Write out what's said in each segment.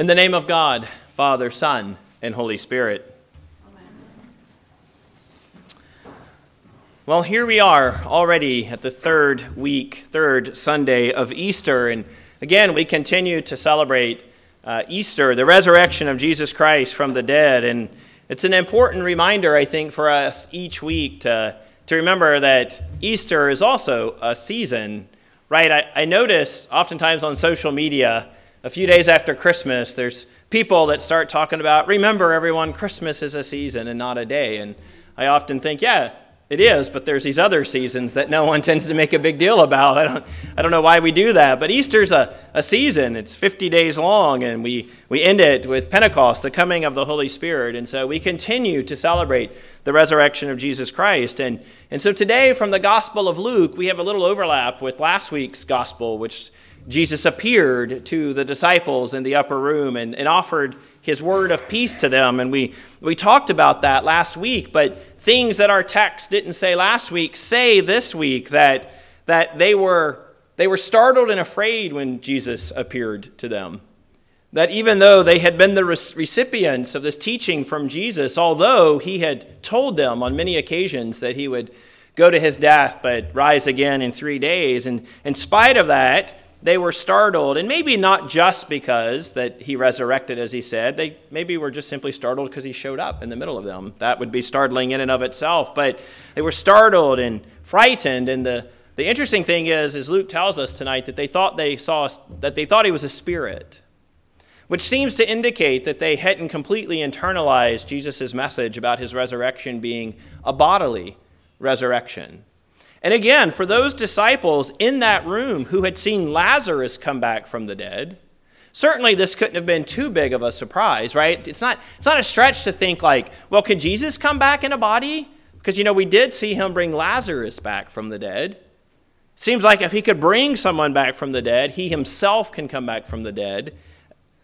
In the name of God, Father, Son, and Holy Spirit. Amen. Well, here we are already at the third week, third Sunday of Easter. And again, we continue to celebrate uh, Easter, the resurrection of Jesus Christ from the dead. And it's an important reminder, I think, for us each week to, to remember that Easter is also a season, right? I, I notice oftentimes on social media, a few days after Christmas, there's people that start talking about, remember everyone, Christmas is a season and not a day. And I often think, yeah, it is, but there's these other seasons that no one tends to make a big deal about. I don't, I don't know why we do that, but Easter's a, a season. It's 50 days long, and we, we end it with Pentecost, the coming of the Holy Spirit. And so we continue to celebrate the resurrection of Jesus Christ. And, and so today, from the Gospel of Luke, we have a little overlap with last week's Gospel, which Jesus appeared to the disciples in the upper room and, and offered his word of peace to them. And we, we talked about that last week, but things that our text didn't say last week say this week that, that they, were, they were startled and afraid when Jesus appeared to them. That even though they had been the recipients of this teaching from Jesus, although he had told them on many occasions that he would go to his death but rise again in three days, and in spite of that, they were startled, and maybe not just because that he resurrected, as he said. They maybe were just simply startled because he showed up in the middle of them. That would be startling in and of itself. But they were startled and frightened. And the, the interesting thing is, is Luke tells us tonight that they thought they saw that they thought he was a spirit, which seems to indicate that they hadn't completely internalized Jesus' message about his resurrection being a bodily resurrection. And again, for those disciples in that room who had seen Lazarus come back from the dead, certainly this couldn't have been too big of a surprise, right? It's not, it's not a stretch to think, like, well, can Jesus come back in a body? Because, you know, we did see him bring Lazarus back from the dead. Seems like if he could bring someone back from the dead, he himself can come back from the dead,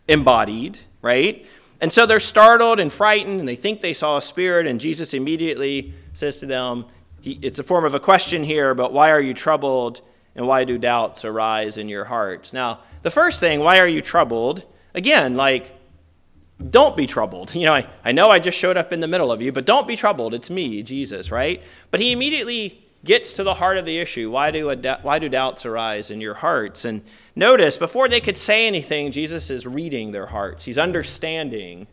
embodied, right? And so they're startled and frightened, and they think they saw a spirit, and Jesus immediately says to them, he, it's a form of a question here, but why are you troubled and why do doubts arise in your hearts? Now, the first thing, why are you troubled? Again, like, don't be troubled. You know, I, I know I just showed up in the middle of you, but don't be troubled. It's me, Jesus, right? But he immediately gets to the heart of the issue. Why do, why do doubts arise in your hearts? And notice, before they could say anything, Jesus is reading their hearts. He's understanding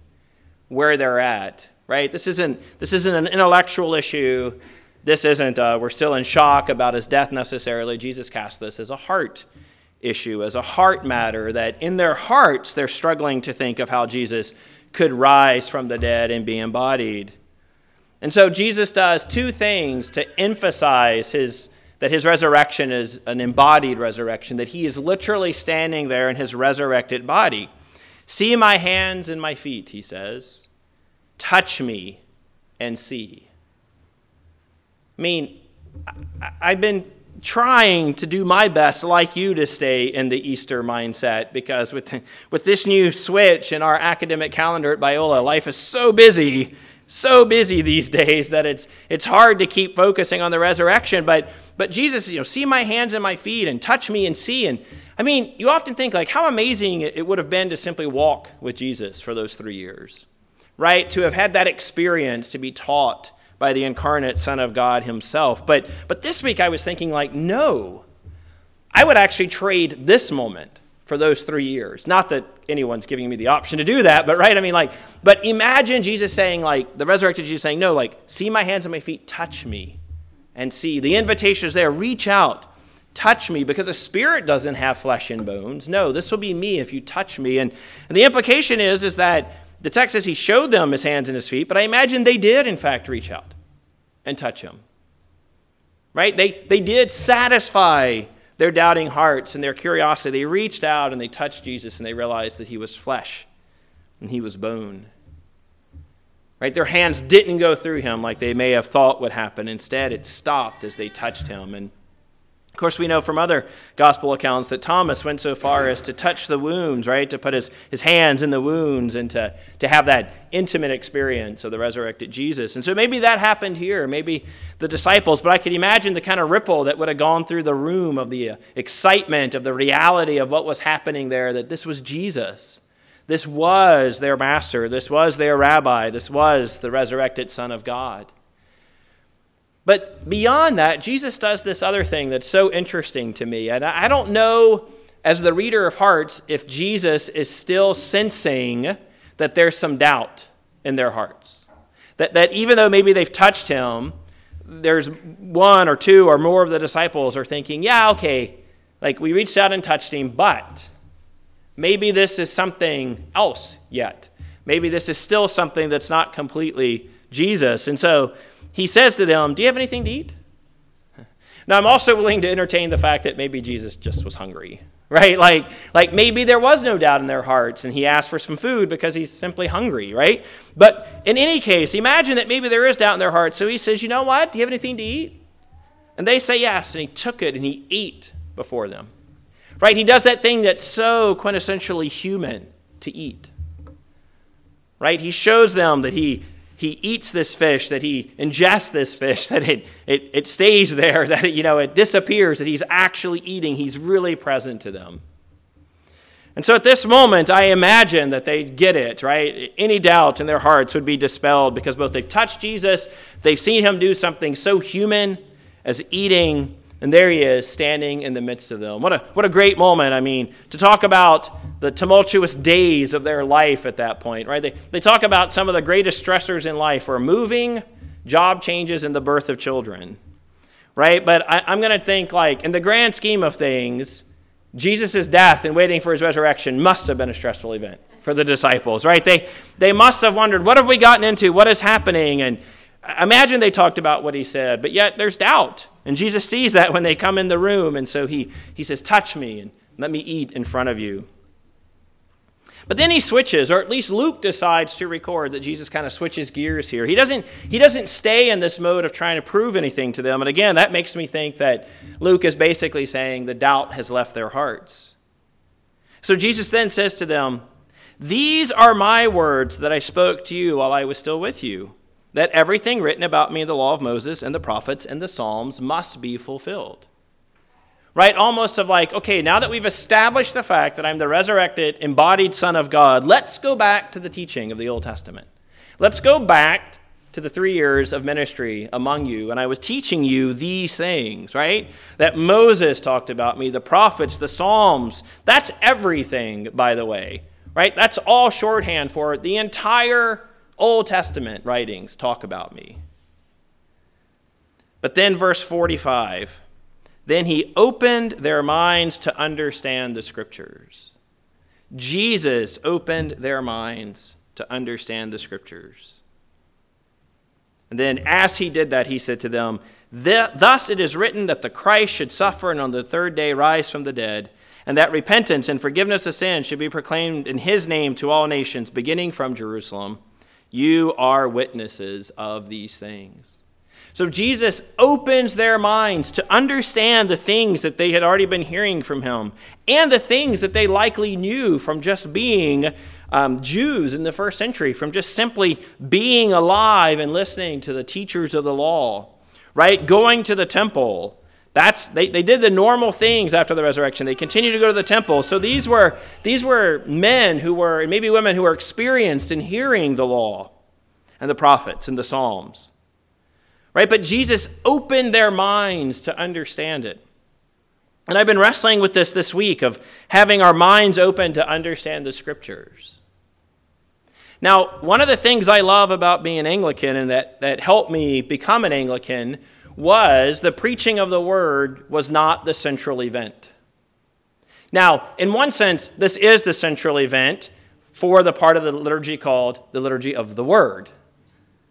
where they're at, right? This isn't, this isn't an intellectual issue this isn't, uh, we're still in shock about his death necessarily. Jesus cast this as a heart issue, as a heart matter, that in their hearts they're struggling to think of how Jesus could rise from the dead and be embodied. And so Jesus does two things to emphasize his, that his resurrection is an embodied resurrection, that he is literally standing there in his resurrected body. See my hands and my feet, he says. Touch me and see. I mean, I've been trying to do my best, like you, to stay in the Easter mindset because with, with this new switch in our academic calendar at Biola, life is so busy, so busy these days that it's, it's hard to keep focusing on the resurrection. But, but Jesus, you know, see my hands and my feet and touch me and see. And I mean, you often think like how amazing it would have been to simply walk with Jesus for those three years, right? To have had that experience, to be taught by the incarnate Son of God himself. But, but this week I was thinking, like, no, I would actually trade this moment for those three years. Not that anyone's giving me the option to do that, but right? I mean, like, but imagine Jesus saying, like, the resurrected Jesus saying, no, like, see my hands and my feet, touch me and see. The invitation is there, reach out. Touch me because a spirit doesn't have flesh and bones. No, this will be me if you touch me. And, and the implication is, is that the text says he showed them his hands and his feet, but I imagine they did, in fact, reach out and touch him. Right? They, they did satisfy their doubting hearts and their curiosity. They reached out and they touched Jesus and they realized that he was flesh and he was bone. Right? Their hands didn't go through him like they may have thought would happen. Instead, it stopped as they touched him. And of course, we know from other gospel accounts that Thomas went so far as to touch the wounds, right? To put his, his hands in the wounds and to, to have that intimate experience of the resurrected Jesus. And so maybe that happened here, maybe the disciples, but I could imagine the kind of ripple that would have gone through the room of the uh, excitement, of the reality of what was happening there, that this was Jesus, This was their master. This was their rabbi. This was the resurrected Son of God. But beyond that, Jesus does this other thing that's so interesting to me. And I don't know, as the reader of hearts, if Jesus is still sensing that there's some doubt in their hearts. That, that even though maybe they've touched him, there's one or two or more of the disciples are thinking, yeah, okay, like we reached out and touched him, but maybe this is something else yet. Maybe this is still something that's not completely Jesus. And so he says to them, Do you have anything to eat? Now, I'm also willing to entertain the fact that maybe Jesus just was hungry, right? Like, like maybe there was no doubt in their hearts and he asked for some food because he's simply hungry, right? But in any case, imagine that maybe there is doubt in their hearts. So he says, You know what? Do you have anything to eat? And they say yes. And he took it and he ate before them, right? He does that thing that's so quintessentially human to eat, right? He shows them that he he eats this fish, that he ingests this fish, that it, it, it stays there, that it, you know, it disappears, that he's actually eating. He's really present to them. And so at this moment, I imagine that they get it, right? Any doubt in their hearts would be dispelled because both they've touched Jesus, they've seen him do something so human as eating and there he is, standing in the midst of them. What a, what a great moment, I mean, to talk about the tumultuous days of their life at that point, right? They, they talk about some of the greatest stressors in life are moving, job changes, and the birth of children, right? But I, I'm going to think, like, in the grand scheme of things, Jesus' death and waiting for his resurrection must have been a stressful event for the disciples, right? They, they must have wondered, what have we gotten into? What is happening? And imagine they talked about what he said, but yet there's doubt. And Jesus sees that when they come in the room, and so he, he says, Touch me and let me eat in front of you. But then he switches, or at least Luke decides to record that Jesus kind of switches gears here. He doesn't, he doesn't stay in this mode of trying to prove anything to them. And again, that makes me think that Luke is basically saying the doubt has left their hearts. So Jesus then says to them, These are my words that I spoke to you while I was still with you that everything written about me in the law of Moses and the prophets and the Psalms must be fulfilled. Right? Almost of like, okay, now that we've established the fact that I'm the resurrected, embodied Son of God, let's go back to the teaching of the Old Testament. Let's go back to the three years of ministry among you, and I was teaching you these things, right? That Moses talked about me, the prophets, the Psalms. That's everything, by the way, right? That's all shorthand for the entire Old Testament writings talk about me. But then, verse 45 then he opened their minds to understand the scriptures. Jesus opened their minds to understand the scriptures. And then, as he did that, he said to them, Thus it is written that the Christ should suffer and on the third day rise from the dead, and that repentance and forgiveness of sins should be proclaimed in his name to all nations, beginning from Jerusalem. You are witnesses of these things. So Jesus opens their minds to understand the things that they had already been hearing from him and the things that they likely knew from just being um, Jews in the first century, from just simply being alive and listening to the teachers of the law, right? Going to the temple, that's they, they did the normal things after the resurrection. They continued to go to the temple. So these were these were men who were, and maybe women who were experienced in hearing the law and the prophets and the Psalms. Right? But Jesus opened their minds to understand it. And I've been wrestling with this this week of having our minds open to understand the scriptures. Now, one of the things I love about being an Anglican and that, that helped me become an Anglican was the preaching of the word was not the central event. Now, in one sense, this is the central event for the part of the liturgy called the liturgy of the word,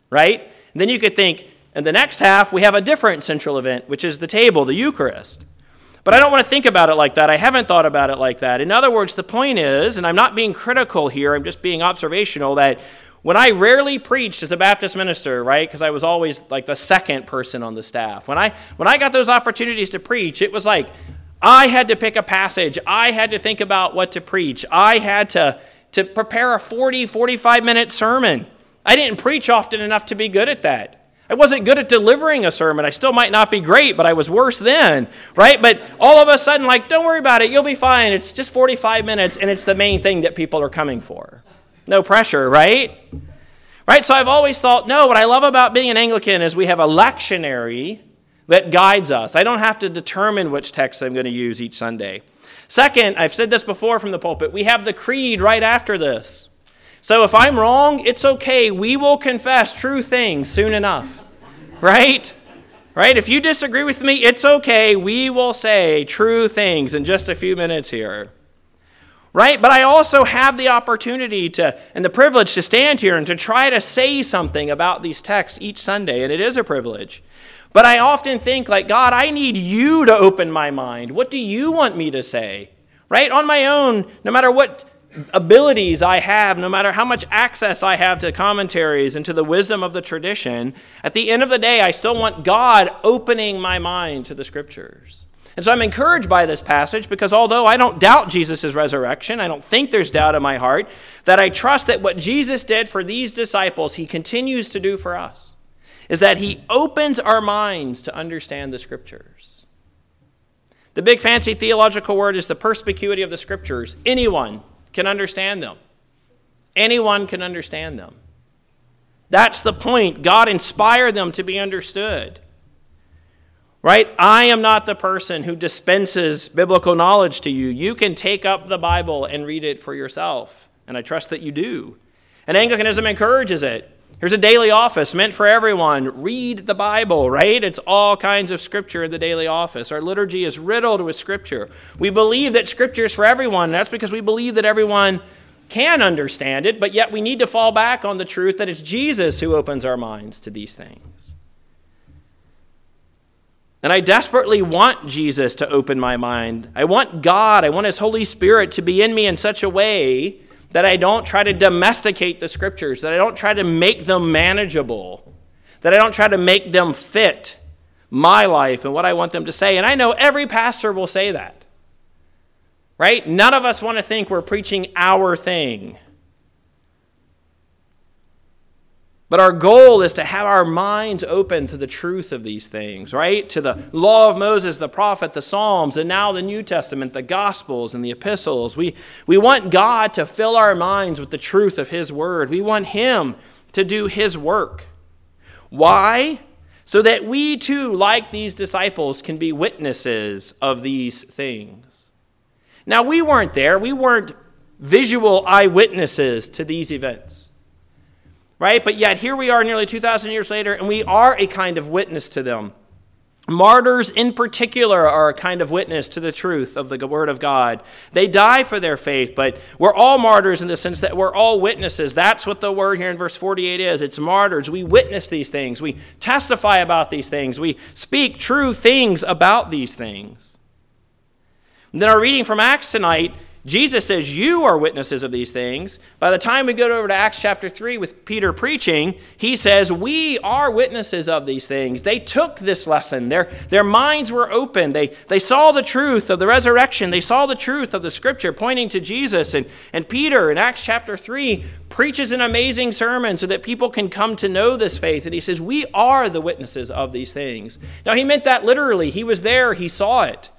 right? And then you could think, in the next half, we have a different central event, which is the table, the Eucharist. But I don't want to think about it like that. I haven't thought about it like that. In other words, the point is, and I'm not being critical here, I'm just being observational, that when I rarely preached as a Baptist minister, right, because I was always like the second person on the staff, when I, when I got those opportunities to preach, it was like I had to pick a passage, I had to think about what to preach, I had to, to prepare a 40, 45 minute sermon. I didn't preach often enough to be good at that. I wasn't good at delivering a sermon. I still might not be great, but I was worse then, right? But all of a sudden, like, don't worry about it. You'll be fine. It's just 45 minutes, and it's the main thing that people are coming for. No pressure, right? Right? So I've always thought, no, what I love about being an Anglican is we have a lectionary that guides us. I don't have to determine which text I'm going to use each Sunday. Second, I've said this before from the pulpit, we have the creed right after this. So if I'm wrong, it's okay. We will confess true things soon enough. Right? Right? If you disagree with me, it's okay. We will say true things in just a few minutes here. Right? But I also have the opportunity to and the privilege to stand here and to try to say something about these texts each Sunday, and it is a privilege. But I often think, like, God, I need you to open my mind. What do you want me to say? Right? On my own, no matter what abilities I have, no matter how much access I have to commentaries and to the wisdom of the tradition, at the end of the day, I still want God opening my mind to the scriptures. And so I'm encouraged by this passage because although I don't doubt Jesus' resurrection, I don't think there's doubt in my heart, that I trust that what Jesus did for these disciples, he continues to do for us is that he opens our minds to understand the scriptures. The big fancy theological word is the perspicuity of the scriptures. Anyone can understand them. Anyone can understand them. That's the point. God inspired them to be understood. Right? I am not the person who dispenses biblical knowledge to you. You can take up the Bible and read it for yourself. And I trust that you do. And Anglicanism encourages it. Here's a daily office meant for everyone. Read the Bible, right? It's all kinds of scripture in the daily office. Our liturgy is riddled with scripture. We believe that scripture is for everyone. That's because we believe that everyone can understand it, but yet we need to fall back on the truth that it's Jesus who opens our minds to these things. And I desperately want Jesus to open my mind. I want God, I want His Holy Spirit to be in me in such a way that I don't try to domesticate the scriptures, that I don't try to make them manageable, that I don't try to make them fit my life and what I want them to say. And I know every pastor will say that, right? None of us want to think we're preaching our thing. But our goal is to have our minds open to the truth of these things, right? To the law of Moses, the prophet, the Psalms, and now the New Testament, the Gospels and the epistles. We, we want God to fill our minds with the truth of His Word. We want Him to do His work. Why? So that we too, like these disciples, can be witnesses of these things. Now, we weren't there, we weren't visual eyewitnesses to these events right? But yet here we are nearly 2,000 years later, and we are a kind of witness to them. Martyrs, in particular, are a kind of witness to the truth of the Word of God. They die for their faith, but we're all martyrs in the sense that we're all witnesses. That's what the word here in verse 48 is. It's martyrs. We witness these things, we testify about these things, we speak true things about these things. And then our reading from Acts tonight Jesus says, You are witnesses of these things. By the time we go over to Acts chapter 3 with Peter preaching, he says, We are witnesses of these things. They took this lesson, their, their minds were open. They, they saw the truth of the resurrection, they saw the truth of the scripture pointing to Jesus. And, and Peter in Acts chapter 3 preaches an amazing sermon so that people can come to know this faith. And he says, We are the witnesses of these things. Now, he meant that literally. He was there, he saw it.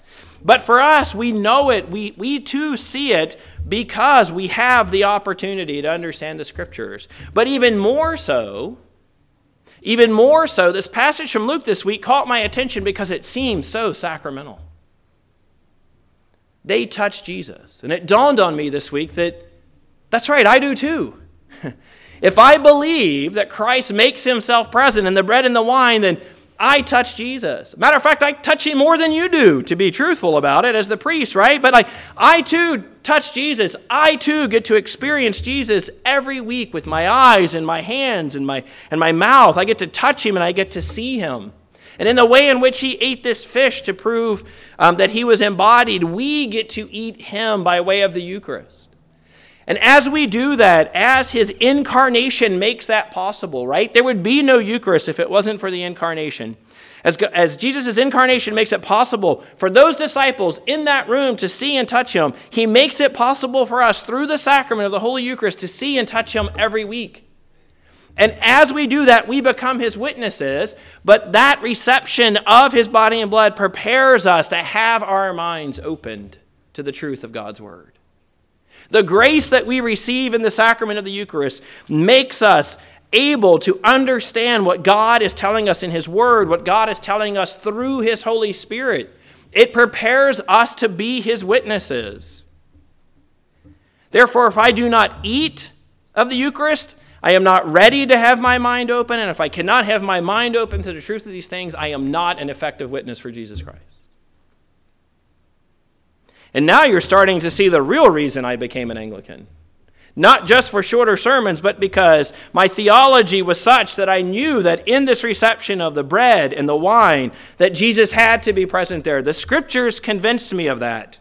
But for us, we know it. We, we too see it because we have the opportunity to understand the scriptures. But even more so, even more so, this passage from Luke this week caught my attention because it seems so sacramental. They touched Jesus. And it dawned on me this week that that's right, I do too. if I believe that Christ makes himself present in the bread and the wine, then I touch Jesus. Matter of fact, I touch him more than you do, to be truthful about it, as the priest, right? But like, I too touch Jesus. I too get to experience Jesus every week with my eyes and my hands and my, and my mouth. I get to touch him and I get to see him. And in the way in which he ate this fish to prove um, that he was embodied, we get to eat him by way of the Eucharist. And as we do that, as his incarnation makes that possible, right? There would be no Eucharist if it wasn't for the incarnation. As, as Jesus' incarnation makes it possible for those disciples in that room to see and touch him, he makes it possible for us through the sacrament of the Holy Eucharist to see and touch him every week. And as we do that, we become his witnesses. But that reception of his body and blood prepares us to have our minds opened to the truth of God's word. The grace that we receive in the sacrament of the Eucharist makes us able to understand what God is telling us in his word, what God is telling us through his Holy Spirit. It prepares us to be his witnesses. Therefore, if I do not eat of the Eucharist, I am not ready to have my mind open, and if I cannot have my mind open to the truth of these things, I am not an effective witness for Jesus Christ. And now you're starting to see the real reason I became an Anglican. Not just for shorter sermons, but because my theology was such that I knew that in this reception of the bread and the wine, that Jesus had to be present there. The scriptures convinced me of that.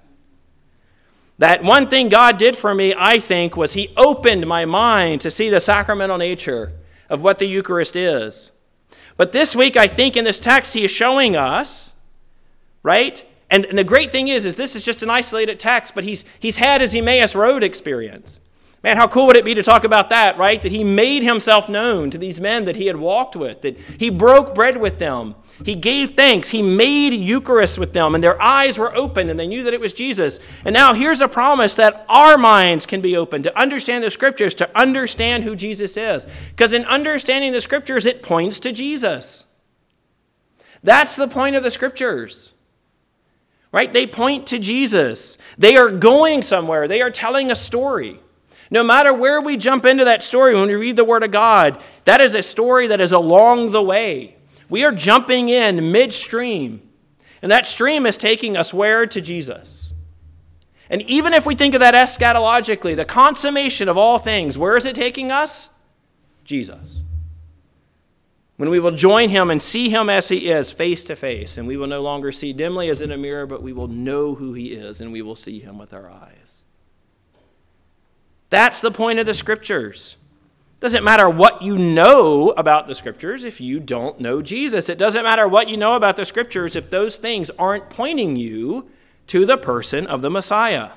That one thing God did for me, I think, was He opened my mind to see the sacramental nature of what the Eucharist is. But this week, I think in this text, He is showing us, right? And, and the great thing is, is this is just an isolated text, but He's, he's had His Emmaus Road experience. Man, how cool would it be to talk about that, right? That he made himself known to these men that he had walked with, that he broke bread with them, he gave thanks. He made Eucharist with them, and their eyes were open, and they knew that it was Jesus. And now here's a promise that our minds can be open to understand the Scriptures, to understand who Jesus is. Because in understanding the Scriptures, it points to Jesus. That's the point of the Scriptures. Right? They point to Jesus. They are going somewhere, they are telling a story. No matter where we jump into that story when we read the Word of God, that is a story that is along the way. We are jumping in midstream, and that stream is taking us where? To Jesus. And even if we think of that eschatologically, the consummation of all things, where is it taking us? Jesus. When we will join him and see him as he is, face to face, and we will no longer see dimly as in a mirror, but we will know who he is and we will see him with our eyes. That's the point of the scriptures. Doesn't matter what you know about the scriptures if you don't know Jesus. It doesn't matter what you know about the scriptures if those things aren't pointing you to the person of the Messiah.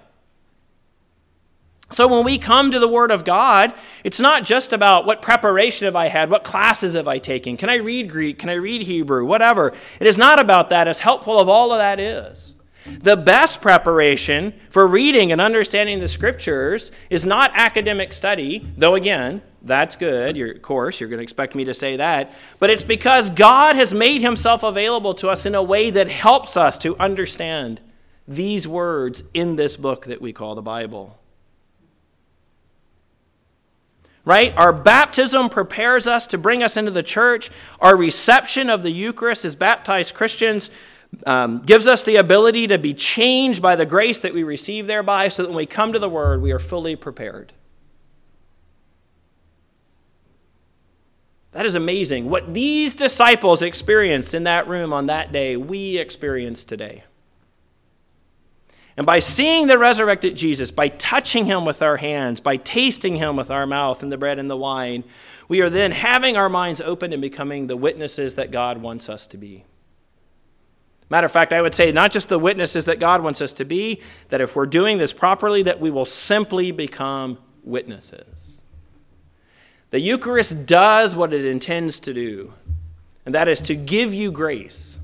So when we come to the Word of God, it's not just about what preparation have I had, what classes have I taken, can I read Greek, can I read Hebrew, whatever. It is not about that, as helpful of all of that is. The best preparation for reading and understanding the Scriptures is not academic study, though again, that's good. Your, course, you're going to expect me to say that. But it's because God has made himself available to us in a way that helps us to understand these words in this book that we call the Bible. Right? Our baptism prepares us to bring us into the church. Our reception of the Eucharist as baptized Christians um, gives us the ability to be changed by the grace that we receive thereby so that when we come to the Word, we are fully prepared. That is amazing. What these disciples experienced in that room on that day, we experience today. And by seeing the resurrected Jesus, by touching him with our hands, by tasting him with our mouth and the bread and the wine, we are then having our minds open and becoming the witnesses that God wants us to be. Matter of fact, I would say not just the witnesses that God wants us to be, that if we're doing this properly, that we will simply become witnesses. The Eucharist does what it intends to do, and that is to give you grace.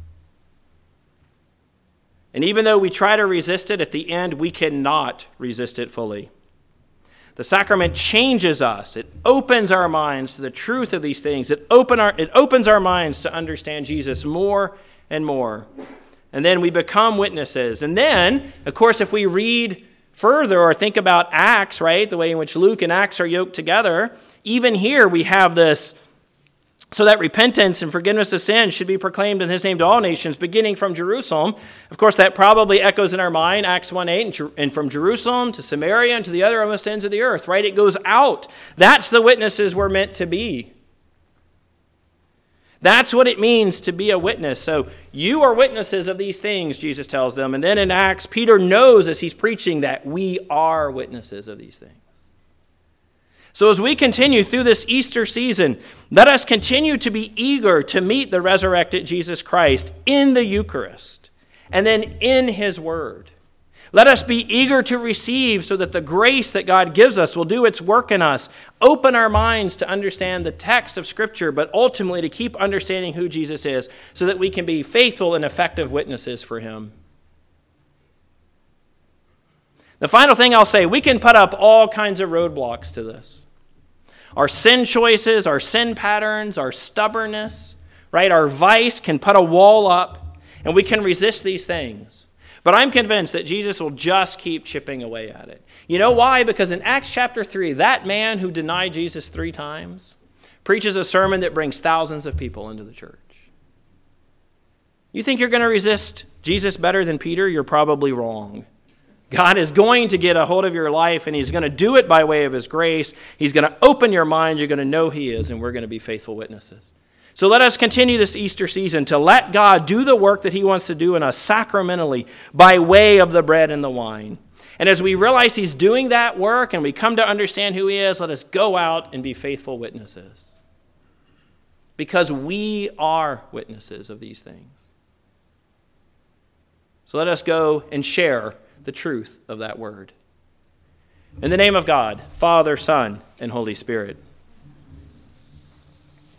And even though we try to resist it, at the end, we cannot resist it fully. The sacrament changes us. It opens our minds to the truth of these things. It, open our, it opens our minds to understand Jesus more and more. And then we become witnesses. And then, of course, if we read further or think about Acts, right, the way in which Luke and Acts are yoked together, even here, we have this so that repentance and forgiveness of sins should be proclaimed in his name to all nations, beginning from Jerusalem. Of course, that probably echoes in our mind, Acts 1 8, and from Jerusalem to Samaria and to the other almost ends of the earth, right? It goes out. That's the witnesses we're meant to be. That's what it means to be a witness. So you are witnesses of these things, Jesus tells them. And then in Acts, Peter knows as he's preaching that we are witnesses of these things. So, as we continue through this Easter season, let us continue to be eager to meet the resurrected Jesus Christ in the Eucharist and then in His Word. Let us be eager to receive so that the grace that God gives us will do its work in us. Open our minds to understand the text of Scripture, but ultimately to keep understanding who Jesus is so that we can be faithful and effective witnesses for Him. The final thing I'll say we can put up all kinds of roadblocks to this our sin choices, our sin patterns, our stubbornness, right? Our vice can put a wall up, and we can resist these things. But I'm convinced that Jesus will just keep chipping away at it. You know why? Because in Acts chapter 3, that man who denied Jesus three times preaches a sermon that brings thousands of people into the church. You think you're going to resist Jesus better than Peter? You're probably wrong. God is going to get a hold of your life, and He's going to do it by way of His grace. He's going to open your mind. You're going to know He is, and we're going to be faithful witnesses. So let us continue this Easter season to let God do the work that He wants to do in us sacramentally by way of the bread and the wine. And as we realize He's doing that work and we come to understand who He is, let us go out and be faithful witnesses. Because we are witnesses of these things. So let us go and share the truth of that word. In the name of God, Father, Son, and Holy Spirit.